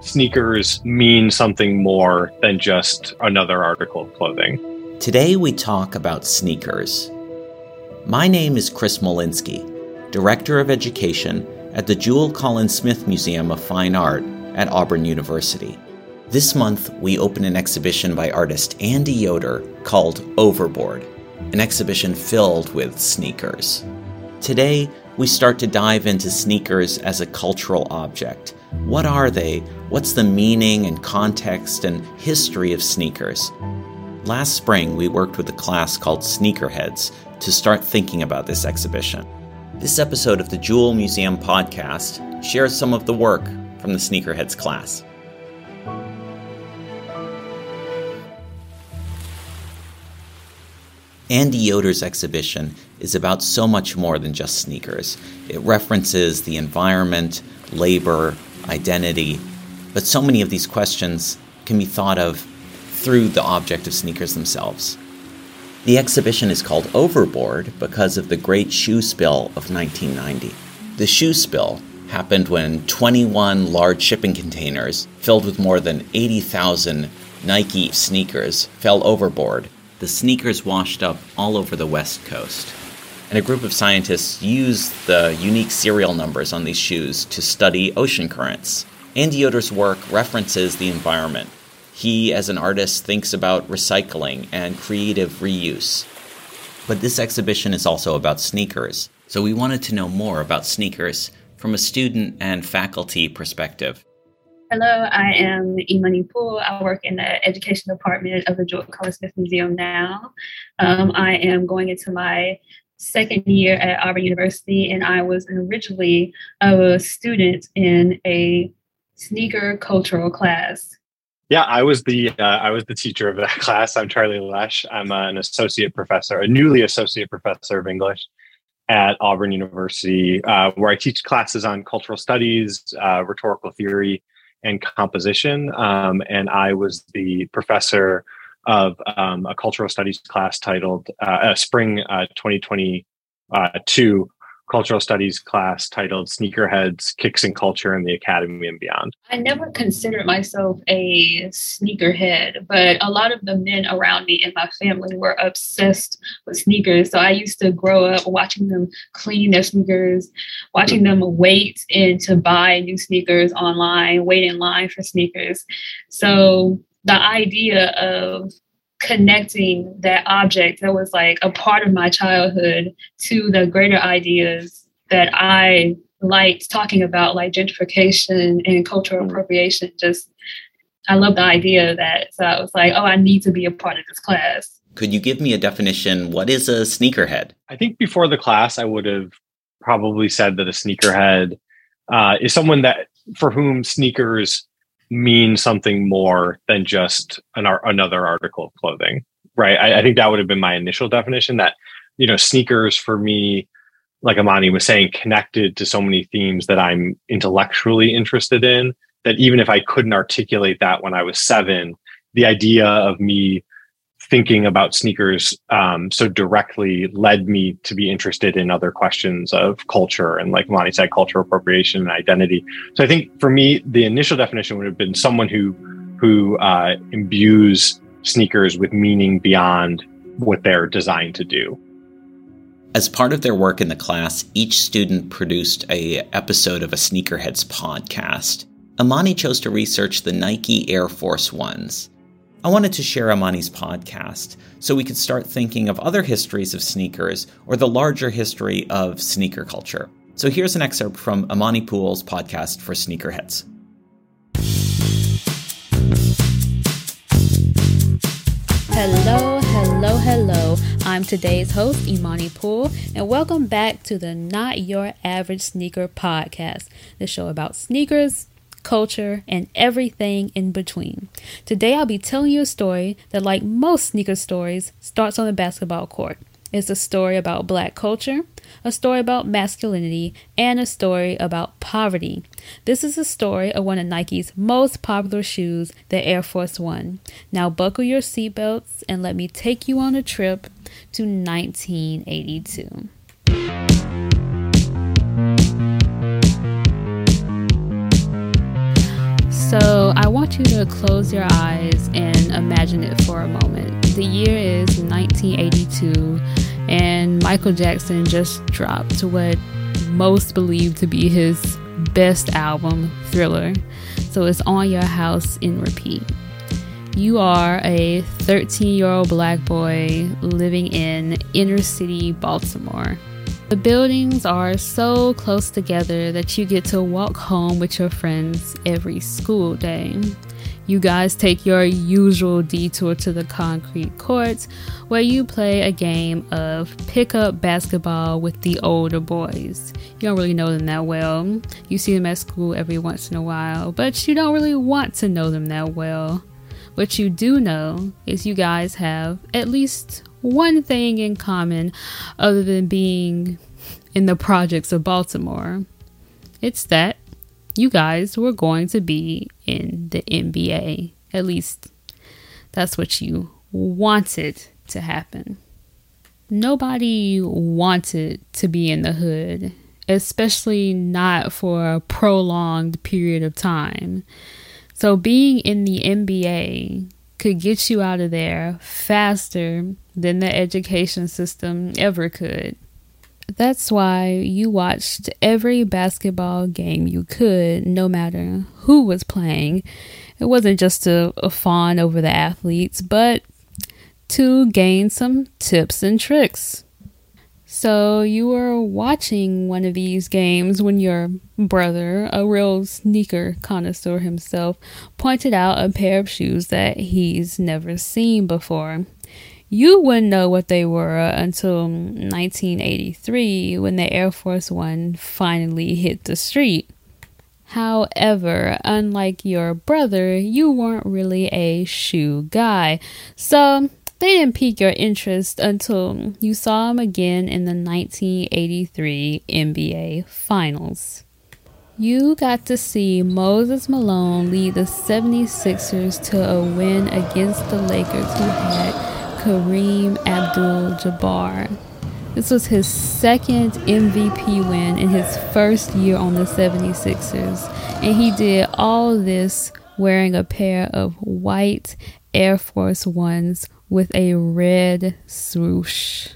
sneakers mean something more than just another article of clothing. Today we talk about sneakers. My name is Chris Molinsky, Director of Education at the Jule Collins Smith Museum of Fine Art at Auburn University. This month, we open an exhibition by artist Andy Yoder called Overboard, an exhibition filled with sneakers. Today, we start to dive into sneakers as a cultural object. What are they? What's the meaning and context and history of sneakers? Last spring, we worked with a class called Sneakerheads to start thinking about this exhibition. This episode of the Jule Museum podcast shares some of the work from the Sneakerheads class. Andy Yoder's exhibition is about so much more than just sneakers. It references the environment, labor, identity, but so many of these questions can be thought of through the object of sneakers themselves. The exhibition is called Overboard because of the Great Shoe Spill of 1990. The shoe spill happened when 21 large shipping containers filled with more than 80,000 Nike sneakers fell overboard the sneakers washed up all over the West Coast. And a group of scientists used the unique serial numbers on these shoes to study ocean currents. Andy Yoder's work references the environment. He, as an artist, thinks about recycling and creative reuse. But this exhibition is also about sneakers, so we wanted to know more about sneakers from a student and faculty perspective. Hello, I am Imani Poole. I work in the education department of the Jule Collins Smith Museum now. Um, I am going into my second year at Auburn University, and I was originally a student in a sneaker cultural class. Yeah, I was the uh, I was the teacher of that class. I'm Charlie Lesh. I'm an associate professor, a newly associate professor of English at Auburn University, uh, where I teach classes on cultural studies, uh, rhetorical theory, and composition. Um, and I was the professor of um, a cultural studies class titled uh, Spring uh, 2022 cultural studies class titled Sneakerheads, Kicks and Culture in the Academy and Beyond. I never considered myself a sneakerhead, but a lot of the men around me in my family were obsessed with sneakers. So I used to grow up watching them clean their sneakers, watching them wait and to buy new sneakers online, wait in line for sneakers. So the idea of connecting that object that was like a part of my childhood to the greater ideas that I liked talking about, like gentrification and cultural mm. appropriation. Just, I love the idea of that. So I was like, oh, I need to be a part of this class. Could you give me a definition? What is a sneakerhead? I think before the class, I would have probably said that a sneakerhead uh, is someone that for whom sneakers mean something more than just an another article of clothing right? I, I, think that would have been my initial definition that you know sneakers for me like Imani was saying connected to so many themes that i'm intellectually interested in that even if i couldn't articulate that when i was seven the idea of me thinking about sneakers um, so directly led me to be interested in other questions of culture and like Monty said, cultural appropriation and identity. So I think for me, the initial definition would have been someone who who uh, imbues sneakers with meaning beyond what they're designed to do. As part of their work in the class, each student produced a episode of a Sneakerheads podcast. Imani chose to research the Nike Air Force Ones. I wanted to share Imani's podcast so we could start thinking of other histories of sneakers or the larger history of sneaker culture. So here's an excerpt from Imani Poole's podcast for Sneakerheads. Hello, hello, hello. I'm today's host, Imani Poole, and welcome back to the Knot Your Average Sneaker Podcast, the show about sneakers, culture, and everything in between. Today, I'll be telling you a story that, like most sneaker stories, starts on the basketball court. It's a story about black culture, a story about masculinity, and a story about poverty. This is a story of one of Nike's most popular shoes, the Air Force One. Now, buckle your seatbelts and let me take you on a trip to 1982. So I want you to close your eyes and imagine it for a moment. The year is 1982, and Michael Jackson just dropped what most believe to be his best album, Thriller. So it's on your house in repeat. You are a 13 year old black boy living in inner city Baltimore. The buildings are so close together that you get to walk home with your friends every school day. You guys take your usual detour to the concrete courts where you play a game of pickup basketball with the older boys. You don't really know them that well. You see them at school every once in a while, but you don't really want to know them that well. What you do know is you guys have at least one thing in common other than being in the projects of Baltimore. It's that you guys were going to be in the NBA. At least that's what you wanted to happen. Nobody wanted to be in the hood, especially not for a prolonged period of time. So being in the NBA could get you out of there faster than the education system ever could. That's why you watched every basketball game you could, no matter who was playing. It wasn't just to, fawn over the athletes, but to gain some tips and tricks. So you were watching one of these games when your brother, a real sneaker connoisseur himself, pointed out a pair of shoes that he's never seen before. You wouldn't know what they were until 1983 when the Air Force One finally hit the street. However, unlike your brother, you weren't really a shoe guy, so they didn't pique your interest until you saw them again in the 1983 NBA Finals. You got to see Moses Malone lead the 76ers to a win against the Lakers, who had Kareem Abdul Jabbar. This was his second MVP win in his first year on the 76ers, and he did all this wearing a pair of white Air Force Ones with a red swoosh.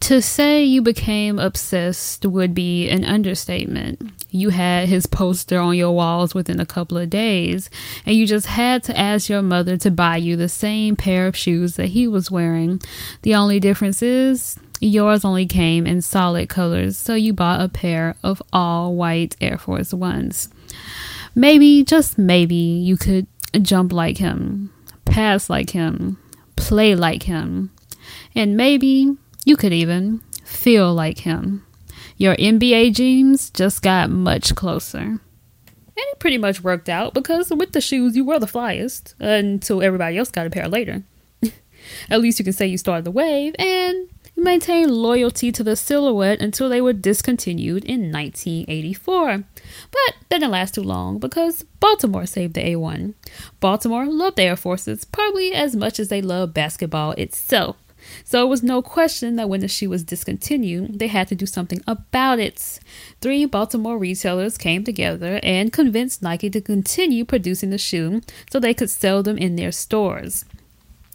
To say you became obsessed would be an understatement. You had his poster on your walls within a couple of days, and you just had to ask your mother to buy you the same pair of shoes that he was wearing. The only difference is yours only came in solid colors, so you bought a pair of all white Air Force Ones. Maybe, just maybe, you could jump like him, pass like him, play like him, and maybe you could even feel like him. Your NBA dreams just got much closer. And it pretty much worked out because with the shoes, you were the flyest until everybody else got a pair later. At least you can say you started the wave and maintained loyalty to the silhouette until they were discontinued in 1984. But that didn't last too long because Baltimore saved the A1. Baltimore loved the Air Forces probably as much as they loved basketball itself. So it was no question that when the shoe was discontinued, they had to do something about it. Three Baltimore retailers came together and convinced Nike to continue producing the shoe so they could sell them in their stores.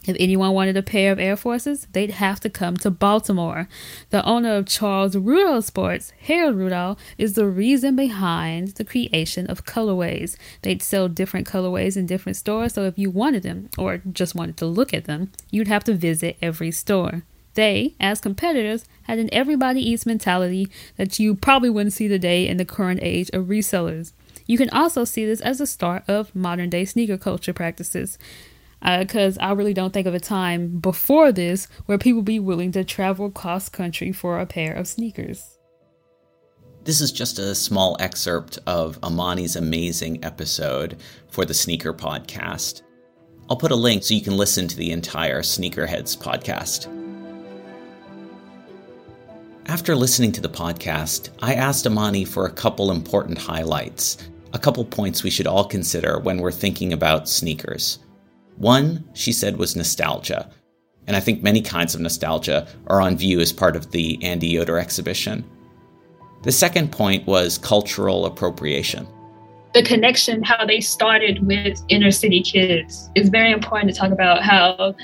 If anyone wanted a pair of Air Forces, they'd have to come to Baltimore. The owner of Charles Rudolph Sports, Harold Rudolph, is the reason behind the creation of colorways. They'd sell different colorways in different stores, so if you wanted them or just wanted to look at them, you'd have to visit every store. They, as competitors, had an everybody eats mentality that you probably wouldn't see today in the current age of resellers. You can also see this as the start of modern day sneaker culture practices because uh, I really don't think of a time before this where people be willing to travel cross country for a pair of sneakers. This is just a small excerpt of Imani's amazing episode for the Sneaker Podcast. I'll put a link so you can listen to the entire Sneakerheads podcast. After listening to the podcast, I asked Imani for a couple important highlights, a couple points we should all consider when we're thinking about sneakers. One, she said, was nostalgia. And I think many kinds of nostalgia are on view as part of the Andy Yoder exhibition. The second point was cultural appropriation. the connection, how they started with inner city kids. It's very important to talk about how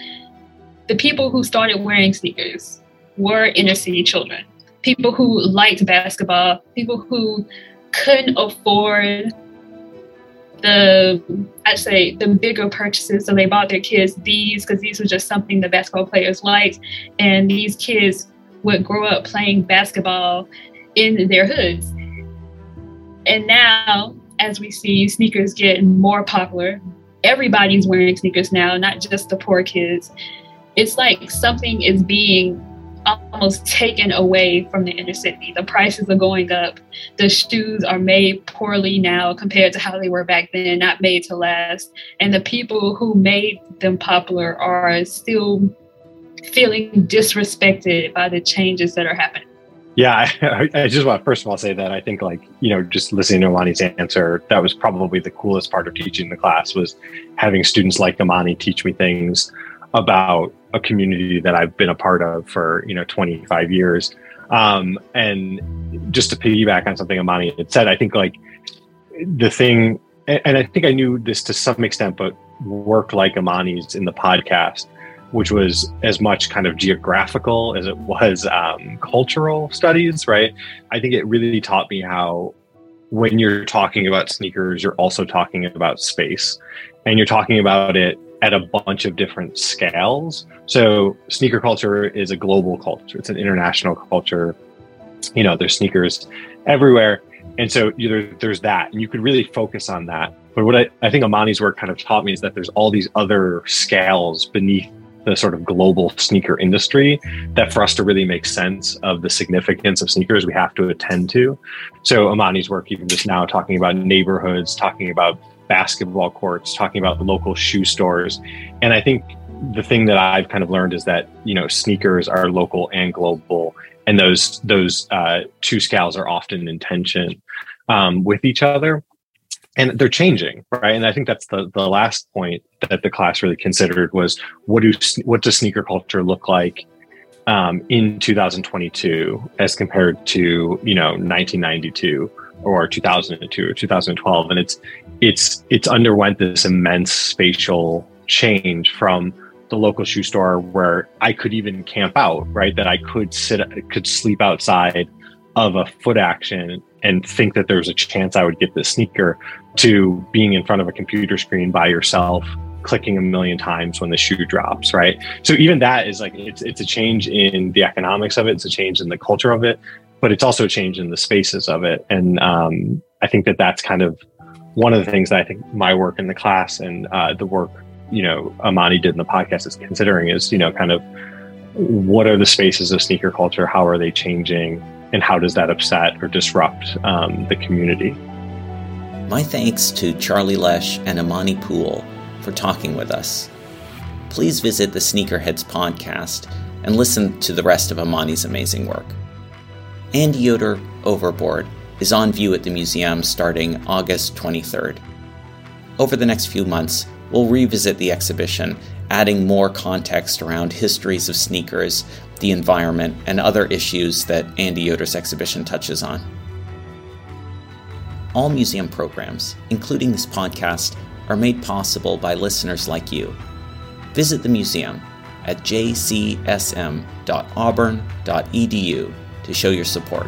the people who started wearing sneakers were inner city children, people who liked basketball, people who couldn't afford the I'd say the bigger purchases. So they bought their kids these because these were just something the basketball players liked, and these kids would grow up playing basketball in their hoods. And now, as we see sneakers get more popular, everybody's wearing sneakers now, not just the poor kids. It's like something is being almost taken away from the inner city. The prices are going up. The shoes are made poorly now compared to how they were back then, not made to last. And the people who made them popular are still feeling disrespected by the changes that are happening. Yeah, I, I, just want to first of all say that I think like you know just listening to Imani's answer, that was probably the coolest part of teaching the class was having students like Imani teach me things about a community that I've been a part of for you know 25 years. Um, and just to piggyback on something Imani had said, I think like the thing, and I think I knew this to some extent, but work like Imani's in the podcast, which was as much kind of geographical as it was um, cultural studies, right? I think it really taught me how when you're talking about sneakers, you're also talking about space and you're talking about it at a bunch of different scales. So sneaker culture is a global culture. It's an international culture. You know, there's sneakers everywhere. And so either there's that, and you could really focus on that. But what I, I think Imani's work kind of taught me is that there's all these other scales beneath the sort of global sneaker industry that for us to really make sense of the significance of sneakers we have to attend to so Imani's work even just now talking about neighborhoods talking about basketball courts, talking about local shoe stores. And I think the thing that I've kind of learned is that, you know, sneakers are local and global. And those those uh, two scales are often in tension um, with each other. And they're changing, right? And I think that's the, the last point that the class really considered was what do what does sneaker culture look like um, in 2022 as compared to you know 1992 or 2002 or 2012 and it's it's it's underwent this immense spatial change from the local shoe store where I could even camp out, right? That I could sit, could sleep outside of a Footaction and think that there's a chance I would get this sneaker to being in front of a computer screen by yourself, clicking a million times when the shoe drops, right? So even that is like it's it's a change in the economics of it, it's a change in the culture of it, but it's also a change in the spaces of it. And um, I think that that's kind of one of the things that I think my work in the class and uh, the work you know Imani did in the podcast is considering is you know kind of what are the spaces of sneaker culture? How are they changing? And how does that upset or disrupt um, the community? My thanks to Charlie Lesh and Imani Poole for talking with us. Please visit the Sneakerheads podcast and listen to the rest of Imani's amazing work. Andy Yoder Overboard is on view at the museum starting August 23rd. Over the next few months, we'll revisit the exhibition, adding more context around histories of sneakers, the environment, and other issues that Andy Yoder's exhibition touches on. All museum programs, including this podcast, are made possible by listeners like you. Visit the museum at jcsm.auburn.edu to show your support.